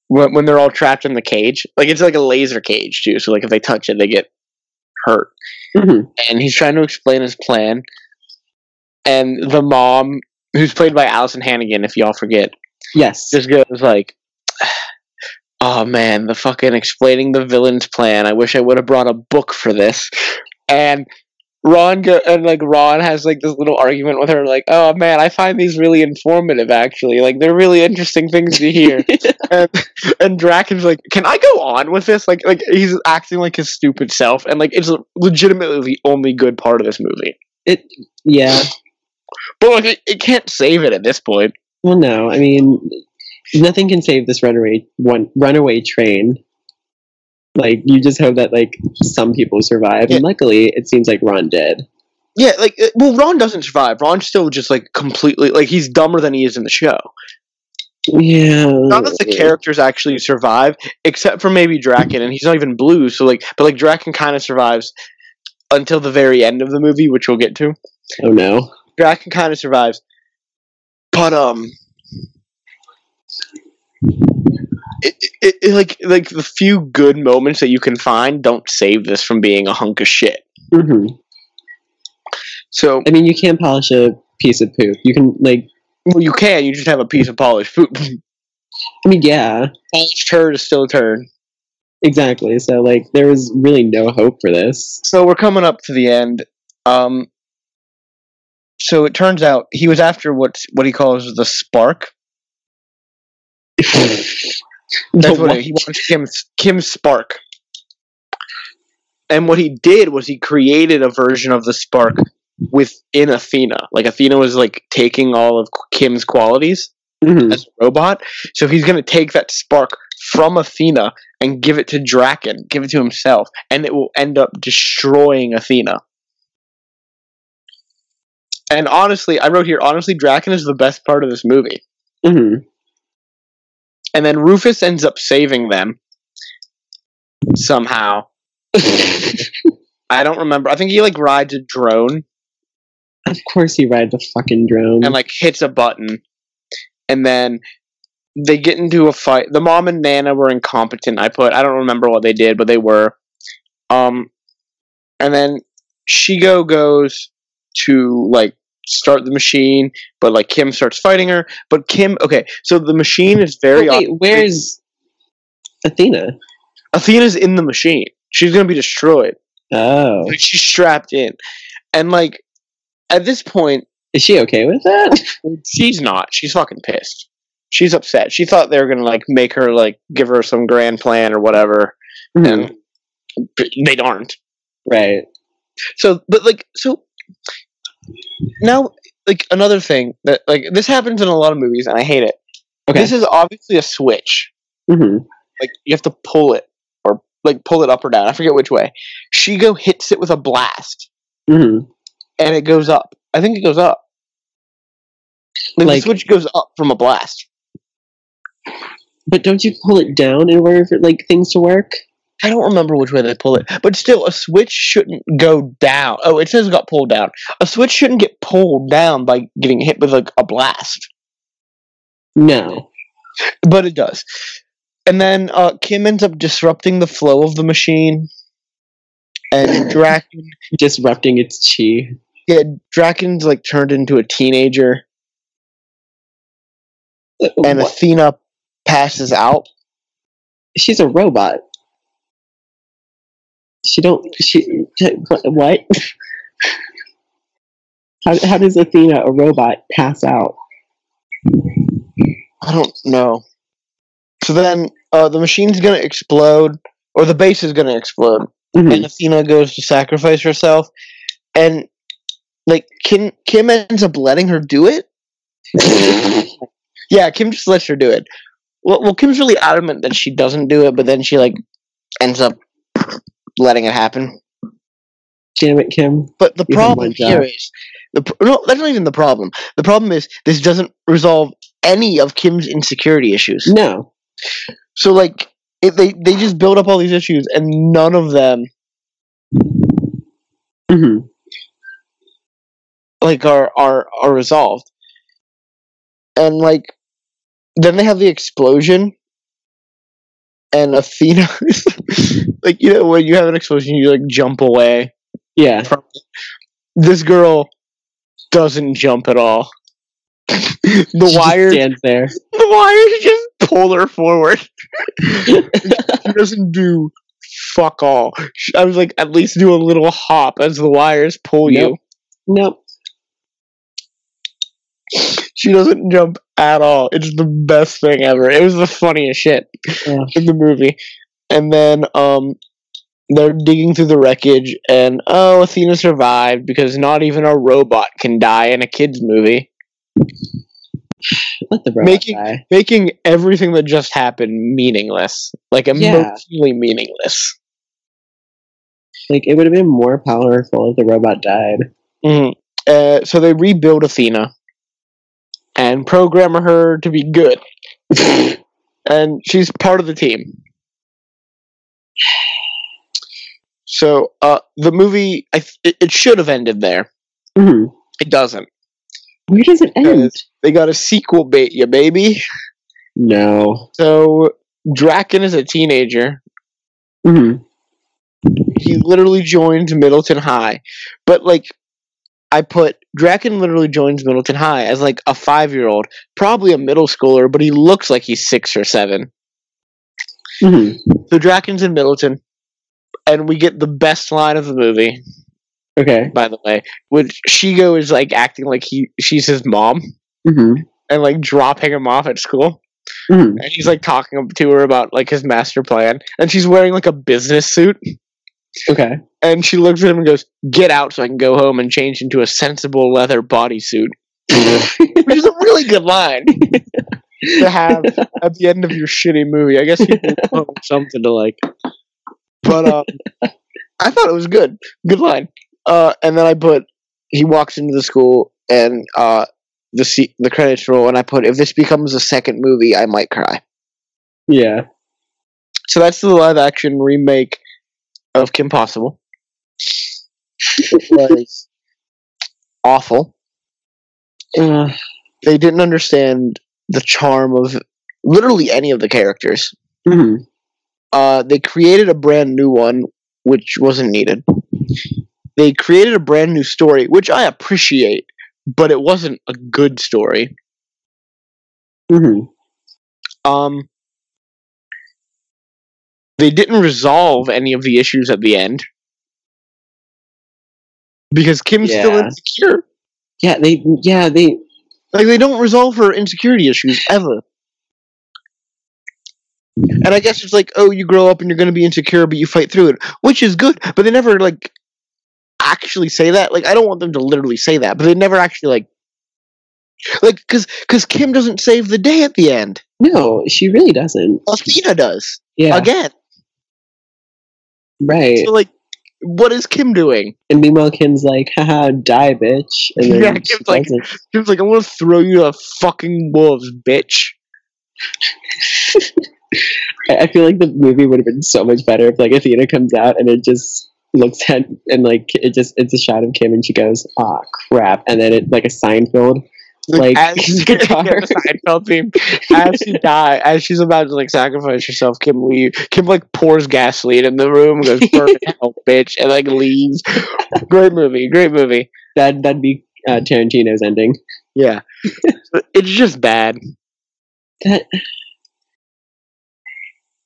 B: when, when they're all trapped in the cage. Like it's like a laser cage too. So like if they touch it they get hurt.
A: Hmm
B: and he's trying to explain his plan. And the mom who's played by Alyson Hannigan if y'all forget
A: Yes.
B: just goes like oh man the fucking explaining the villain's plan i wish i would have brought a book for this and ron go- and like ron has like this little argument with her like oh man i find these really informative actually like they're really interesting things to hear and and Drakken's like can i go on with this like like he's acting like his stupid self and like it's legitimately the only good part of this movie
A: it. Yeah.
B: But like it, it can't save it at this point
A: Well, no. I mean, nothing can save this runaway one runaway train. Like you just hope that like some people survive,
B: Yeah.
A: and luckily it seems like Ron did.
B: Yeah, like uh, well, Ron doesn't survive. Ron's still just like completely like he's dumber than he is in the show.
A: Yeah.
B: None of the characters actually survive, except for maybe Drakken, and he's not even blue. So like, but like Drakken kind of survives until the very end of the movie, which we'll get to.
A: Oh no.
B: Drakken kind of survives, but um, it, it, it- like like the few good moments that you can find don't save this from being a hunk of shit.
C: hmm
B: So
C: I mean, you can't polish a piece of poop. You can like,
B: well, you can you just have a piece of polished food.
C: I mean, yeah,
B: polished turd is still a turd.
C: exactly. So like, there was really no hope for this.
B: So we're coming up to the end. Um, so it turns out he was after what what he calls the spark. That's
C: The
B: what he wants Kim's Kim's spark. And what he did was he created a version of the spark within Athena. Like Athena was like taking all of Kim's qualities
C: Mhm.
B: as a robot. So he's gonna take that spark from Athena and give it to Drakken, give it to himself, and it will end up destroying Athena. And honestly, I wrote here, honestly, Drakken is the best part of this movie.
C: Mhm.
B: And then Rufus ends up saving them somehow. I don't remember. I think he like rides a drone
C: of course, he rides a fucking drone.
B: and like hits a button, and then they get into a fight. The mom and Nana were incompetent. I put. I don't remember what they did, but they were. Um, and then Shego goes to like start the machine, but like Kim starts fighting her. But Kim, okay, so the machine is very.
C: Wait, where's Athena?
B: Athena's in the machine. She's gonna be destroyed.
C: Oh,
B: Like, she's strapped in, and like at this point,
C: is she okay with that?
B: she's not. She's fucking pissed. She's upset. She thought they were gonna like make her like give her some grand plan or whatever,
C: Mhm.
B: and they aren't.
C: Right.
B: So, but like, so now, like another thing that like this happens in a lot of movies, and I hate it.
C: Okay.
B: This is obviously a switch.
C: hmm
B: Like you have to pull it or like pull it up or down. I forget which way. Shego hits it with a blast,
C: hmm
B: and it goes up. I think it goes up. Like,
C: Like-
B: the switch goes up from a blast.
C: But don't you pull it down in order for like things to work?
B: I don't remember which way they pull it, but still, a switch shouldn't go down. Oh, it says it got pulled down. A switch shouldn't get pulled down by getting hit with like a blast,
C: No.
B: but it does. And then uh, Kim ends up disrupting the flow of the machine, and Drakken,
C: Disrupting its chi.
B: yeah, Drakken's like turned into a teenager, and
C: What?
B: Athena passes out.
C: She's a robot. She don't. She what? How how does Athena, a robot, pass out?
B: I don't know. So then, uh, the machine's gonna explode, or the base is gonna explode.
C: Mhm.
B: and Athena goes to sacrifice herself, and like Kim Kim ends up letting her do it. Yeah, Kim just lets her do it. Well, well, Kim's really adamant that she doesn't do it, but then she like ends up letting it happen.
C: Damn it, Kim.
B: But the problem here is the pr- no, that's not even the problem. The problem is this doesn't resolve any of Kim's insecurity issues.
C: No.
B: So like it, they they just build up all these issues, and none of them
C: hmm
B: like are are are resolved and like then they have the explosion and athena like you know when you have an explosion you like jump away
C: Yeah.
B: this girl doesn't jump at all the
C: She
B: wires
C: stands there.
B: the wires just pull her forward she doesn't do fuck all i was like at least do a little hop as the wires pull you
C: Nope. Nope.
B: She doesn't jump at all. It's the best thing ever. It was the funniest shit
C: Yeah.
B: in the movie. And then um they're digging through the wreckage and oh Athena survived because not even a robot can die in a kids movie.
C: Let the robot
B: Making-
C: die.
B: Making everything that just happened meaningless. Like
C: Yeah.
B: emotionally meaningless.
C: Like it would have been more powerful if the robot died.
B: Mhm. Uh, so they rebuild Athena and program her to be good. and she's part of the team. So uh, the movie, I th- it, should have ended there.
C: hmm
B: It doesn't.
C: Where does it end?
B: They got a sequel bait, ya baby.
C: No.
B: So Drakken is a teenager.
A: hmm
B: He literally joins Middleton High, but like. I put Drakken literally joins Middleton High as like a five year old, probably a middle schooler, but he looks like he's six or seven.
A: hmm
B: So Drakken's in Middleton, and we get the best line of the movie,
A: Okay.
B: by the way, which Shego is like acting like he she's his mom
A: hmm
B: and like dropping him off at school,
A: hmm
B: and he's like talking to her about like his master plan, and she's wearing like a business suit,
A: Okay.
B: And she looks at him and goes, "Get out, so I can go home and change into a sensible leather bodysuit," which is a really good line. to have at the end of your shitty movie. I guess people want something to like. But um, I thought it was good. Good line. Uh, and then I put he walks into the school and uh, the se- the credits roll, and I put if this becomes a second movie, I might cry.
A: yeah.
B: So that's the live action remake of Kim Possible. It was awful.
A: Uh,
B: They didn't understand the charm of literally any of the characters.
A: hmm
B: uh, they created a brand new one, which wasn't needed. They created a brand new story, which I appreciate, but it wasn't a good story.
A: hmm
B: Um, they didn't resolve any of the issues at the end because Kim's still insecure.
A: Yeah. They. Yeah. They.
B: Like they don't resolve her insecurity issues ever. And I guess it's like, oh, you grow up and you're gonna be insecure, but you fight through it, which is good. But they never like actually say that. Like I don't want them to literally say that, but they never actually like, like because because Kim doesn't save the day at the end.
A: No, she really doesn't.
B: Athena does
A: Yeah.
B: again.
A: Right.
B: So like, what is Kim doing?
A: And meanwhile, Kim's like, haha, die, bitch. And then
B: Yeah, Kim's like-
A: doesn't.
B: Kim's like, I'm gonna throw you to fucking wolves, bitch.
A: I I feel like the movie would have been so much better if like Athena comes out and it just looks at and like it just it's a shot of Kim and she goes, ah crap, and then it like a Seinfeld like
B: as
A: guitar.
B: Seinfeld theme. As she die, as she's about to like sacrifice herself, Kim leave. Kim like pours gasoline in the room, goes burn hell, bitch, and like leaves. Great movie, great movie.
A: that that'd be uh, Tarantino's ending.
B: Yeah, it's just bad.
A: That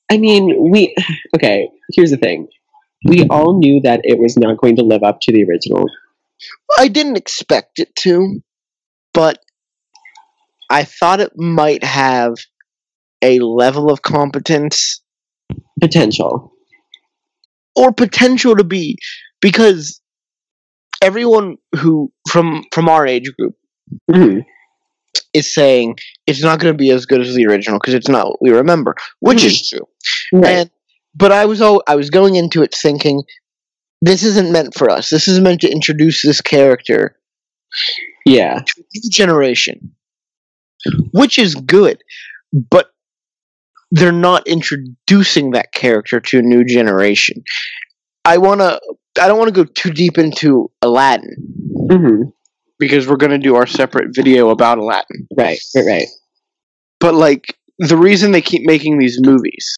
A: I mean, we okay. Here's the thing: we all knew that it was not going to live up to the original.
B: I didn't expect it to, but I thought it might have a level of competence
A: Potential.
B: or potential to be because everyone who from from our age group
A: Mhm.
B: is saying it's not going to be as good as the original because it's not what we remember, which is true.
A: Right.
B: And but I was all I was going into it thinking this isn't meant for us. This is meant to introduce this character
A: yeah.
B: to a new generation, which is good, but they're not introducing that character to a new generation. I want to. I don't want to go too deep into Aladdin
A: hmm
B: because we're going to do our separate video about Aladdin.
A: Right. Right. Right.
B: But like the reason they keep making these movies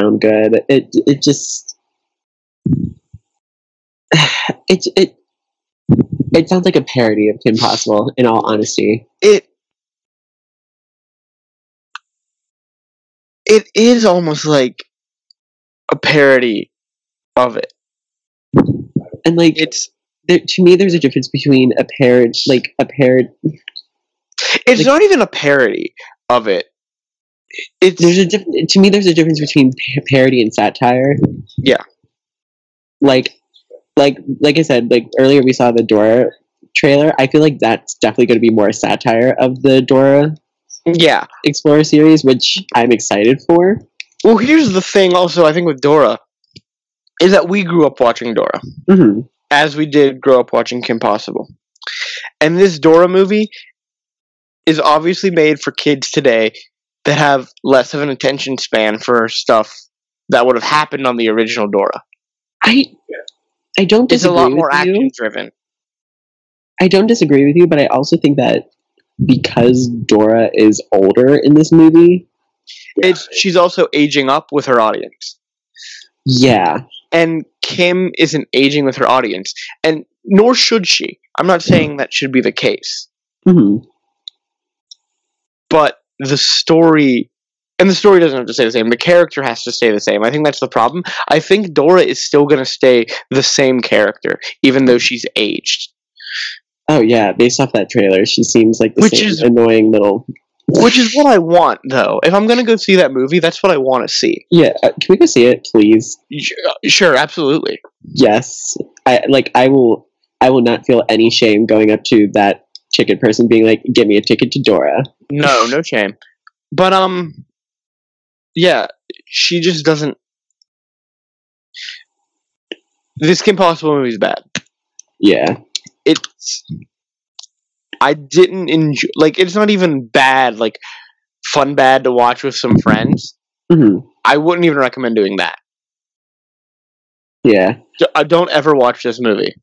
A: sound good. It it just it it it sounds like a parody of Kim Possible. In all honesty,
B: it it is almost like a parody of it.
A: and like
B: It's
A: there, to me, there's a difference between a parody, like a parody.
B: it's
A: Like-
B: not even a parody of it. It's
A: There's a diff- to me, there's a difference between parody and satire.
B: Yeah.
A: Like, like, like I said, like earlier we saw the Dora trailer. I feel like that's definitely going to be more satire of the Dora
B: yeah.
A: Explorer series, which I'm excited for.
B: Well, here's the thing. Also, I think with Dora is that we grew up watching Dora.
A: hmm
B: as we did grow up watching Kim Possible. And this Dora movie is obviously made for kids today that have less of an attention span for stuff that would have happened on the original Dora.
A: I, I don't
B: It's a
A: disagree
B: lot more action driven.
A: I don't disagree with you, but I also think that because Dora is older in this movie,
B: It's she's also aging up with her audience.
A: yeah,
B: And Kim isn't aging with her audience. And nor should she. I'm not saying that should be the case.
A: hmm
B: but the story and the story doesn't have to stay the same the character has to stay the same i think that's the problem i think dora is still going to stay the same character even though she's aged
A: Oh yeah, based off that trailer, she seems like the
B: Which
A: same
B: is-
A: annoying little.
B: which is what i want though if i'm going to go see that movie that's what i want to see
A: Yeah, uh, can we go see it, please?
B: Sure absolutely
A: Yes, I like. I will. I will not feel any shame going up to that ticket person, being like, "Give me a ticket to Dora."
B: no no shame but um yeah she just doesn't this kim possible movie is bad
A: Yeah,
B: it's I didn't enjoy like it's not even bad like fun bad to watch with some friends.
A: hmm
B: I wouldn't even recommend doing that.
A: yeah.
B: D- I don't ever watch this movie.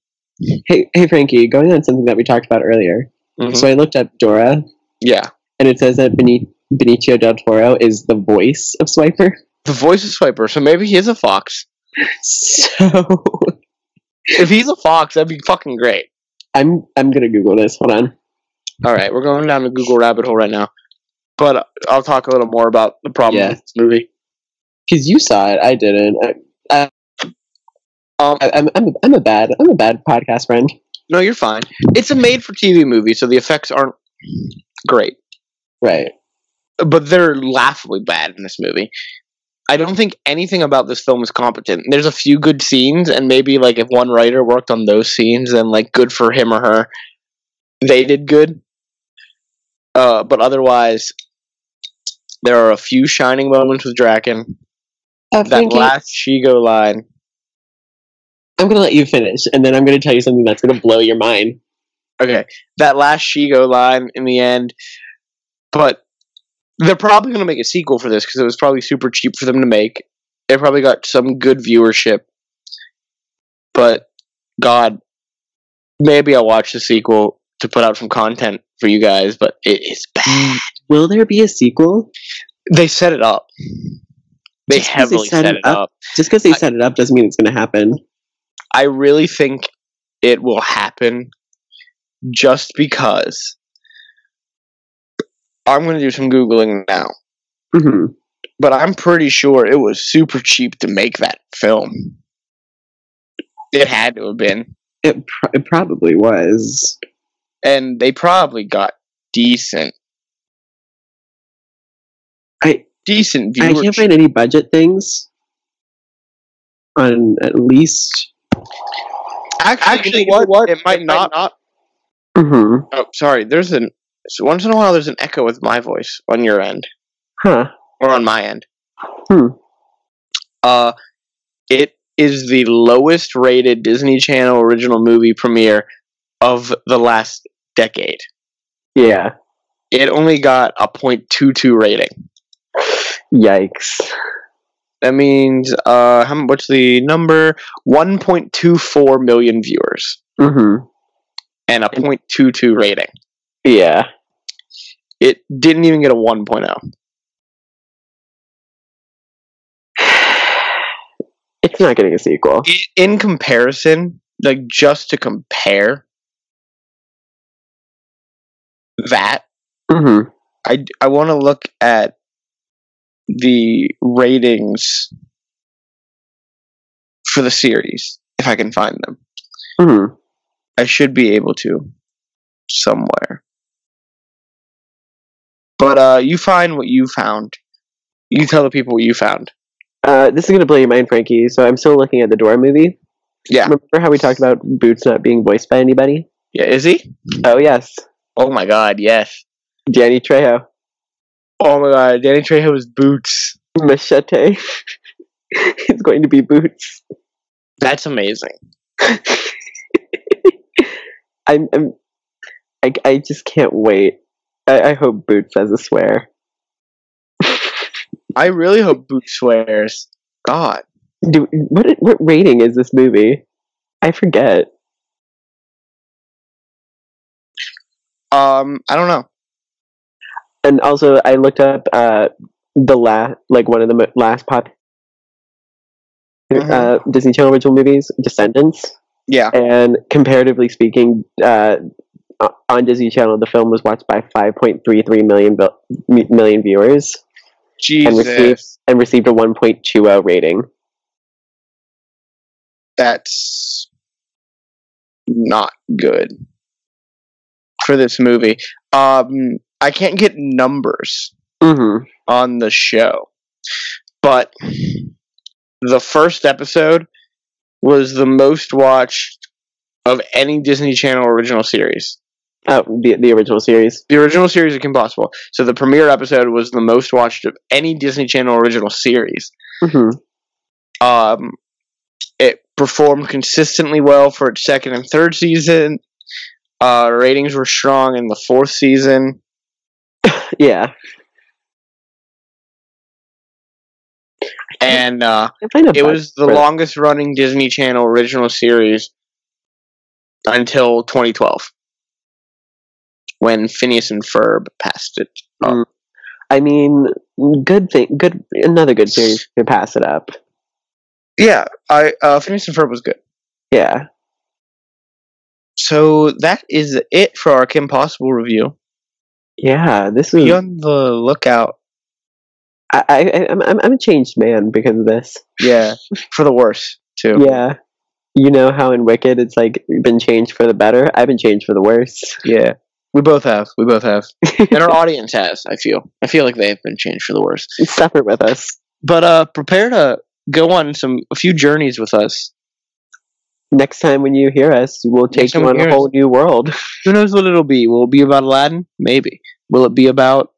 A: Hey, hey, Frankie. Going on something that we talked about earlier.
B: Mhm.
A: So I looked up Dora,
B: Yeah,
A: and it says that Benicio del Toro is the voice of Swiper.
B: the voice of Swiper, so maybe he is a fox.
A: So
B: If he's a fox, that'd be fucking great.
A: I'm I'm gonna Google this. Hold on.
B: All right, we're going down the Google rabbit hole right now, but I'll talk a little more about the problem
A: Yeah.
B: with this movie.
A: Because you saw it, I didn't. I,
B: Um,
A: I, I'm, I'm, a, I'm a bad I'm a bad podcast friend.
B: No, you're fine. It's a made-for-TV movie, so the effects aren't great.
A: Right.
B: but they're laughably bad in this movie. I don't think anything about this film is competent. There's a few good scenes, and maybe like if one writer worked on those scenes, then like good for him or her. They did good. Uh, but otherwise, there are a few shining moments with Drakken.
A: Uh,
B: That
A: Frankie,
B: last Shego line.
A: I'm gonna let you finish, and then I'm gonna tell you something that's gonna blow your mind.
B: Okay, that last Shego line in the end. But they're probably going to make a sequel for this because it was probably super cheap for them to make. They probably got some good viewership. But God, maybe I'll watch the sequel to put out some content for you guys. But it is bad.
A: Will there be a sequel?
B: They set it up. They
A: Just 'cause they
B: heavily
A: set
B: set
A: it
B: it up.
A: Just because they
B: I-
A: set it up doesn't mean it's gonna happen.
B: I really think it will happen just because I'm going to do some Googling now.
A: hmm
B: But I'm pretty sure it was super cheap to make that film. It had to have been.
A: It pr- it probably was.
B: And they probably got decent,
A: I
B: decent
A: I can't find any budget things on at least.
B: Actually,
D: Actually,
B: you know
D: you know
B: what? It might not.
A: hmm
B: Oh, sorry. There's an. So once in a while, there's an echo with my voice on your end
A: Huh.
B: or on my end.
A: Hmm.
B: Uh, it is the lowest rated Disney Channel original movie premiere of the last decade.
A: Yeah.
B: It only got a .22 rating.
A: Yikes.
B: That means uh, how, what's the number? 1.24 million viewers
A: hmm
B: and a .22 rating.
A: Yeah.
B: It didn't even get a oh. 1.0.
A: It's not getting a sequel.
B: In comparison, like just to compare that,
A: hmm
B: I I want to look at the ratings for the series if I can find them.
A: hmm
B: I should be able to somewhere. But uh you find what you found. You tell the people what you found.
A: Uh, this is gonna blow your mind, Frankie. So I'm still looking at the Dora movie.
B: Yeah.
A: Remember how we talked about Boots not being voiced by anybody?
B: Yeah, is he?
A: Oh yes,
B: Oh my god, yes.
A: Danny Trejo,
B: Oh my god, Danny Trejo's boots.
A: Machete. it's going to be Boots.
B: That's amazing.
A: I'm, I'm I, I just can't wait. I, I hope Boots has a swear.
B: I really hope Boots swears. God.
A: Do what? What rating is this movie? I forget.
B: Um, I don't know.
A: And also, I looked up uh the last, like one of the mo- last pop
B: Mhm.
A: uh, Disney Channel original movies, Descendants.
B: Yeah.
A: And comparatively speaking, uh, on Disney Channel, the film was watched by 5.33 million million viewers and received
B: Jesus.
A: and received a 1.20 rating.
B: That's not good for this movie. Um, I can't get numbers
A: Mm-hmm.
B: on the show, but the first episode was the most watched of any Disney Channel original series.
A: Oh, the the original series.
B: The original series of Kim Possible. So the premiere episode was the most watched of any Disney Channel original series.
A: Mm-hmm.
B: Um, it performed consistently well for its second and third season. Uh, ratings were strong in the fourth season.
A: Yeah.
B: And uh,
A: I find a
B: it was the longest running Disney Channel original series until 2012 when Phineas and Ferb passed it. up.
A: Mm. I mean, good thing. Good. Another good series to pass it up.
B: Yeah, I uh, Phineas and Ferb was good.
A: Yeah.
B: So that is it for our Kim Possible review.
A: Yeah. This is.
B: Be on the lookout.
A: I, I, I'm, I'm, I'm a changed man because of this.
B: Yeah, for the worse too.
A: Yeah. You know how in Wicked it's like been changed for the better? I've been changed for the worse.
B: Yeah, we both have. We both have, and our audience has. I feel. I feel like they have been changed for the worse.
A: Suffer with us.
B: But uh, prepare to go on some a few journeys with us.
A: Next time when you hear us, we'll take you on a whole
B: us.
A: new world.
B: Who knows what it'll be? Will it be about Aladdin? Maybe. Will it be about?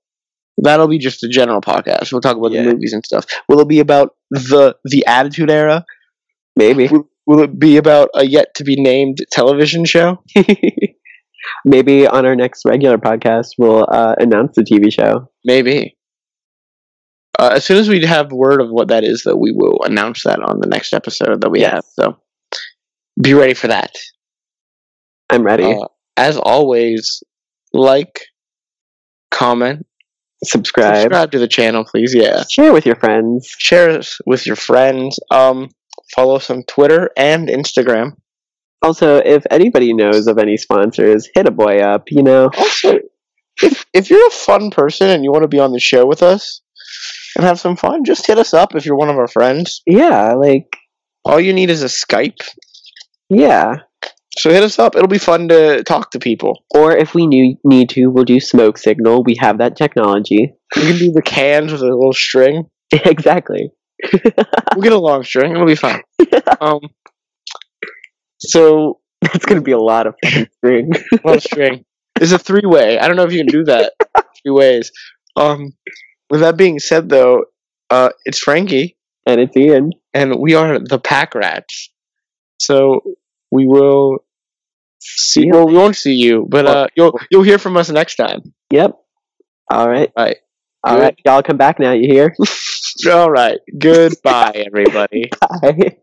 B: That'll be just a general podcast. We'll talk about
A: Yeah.
B: the movies and stuff. Will it be about the the Attitude Era?
A: Maybe.
B: Will, will it be about a yet to be named television show?
A: Maybe on our next regular podcast, we'll uh, announce the TV show.
B: Maybe. Uh, as soon as we have word of what that is, though, we will announce that on the next episode that we
A: Yes.
B: have. So be ready for that.
A: I'm ready.
B: Uh, as always, like, comment,
A: subscribe.
B: subscribe to the channel, please. Yeah,
A: Share with your friends.
B: share us with your friends. Um, follow us on Twitter and Instagram.
A: Also, if anybody knows of any sponsors, hit a boy up. You know,
B: Also, if if you're a fun person and you want to be on the show with us and have some fun, just hit us up if you're one of our friends.
A: yeah, like
B: All you need is a Skype.
A: Yeah.
B: So hit us up. It'll be fun to talk to people.
A: Or if we need need to, we'll do smoke signal. We have that technology.
B: We can do the cans with a little string.
A: exactly.
B: We'll get a long string. It'll be fun. Um. So
A: That's gonna be a lot of string.
B: long string is a three way. I don't know if you can do that three ways. Um. With that being said, though, uh, it's Frankie,
A: and it's Ian.
B: and we are the PACRats. So we will see. Well, we won't see you, but uh, you'll you'll hear from us next time.
A: Yep. All right.
B: Right.
A: All right. Y'all come back now. You hear?
B: All right. Goodbye, everybody.
A: Bye.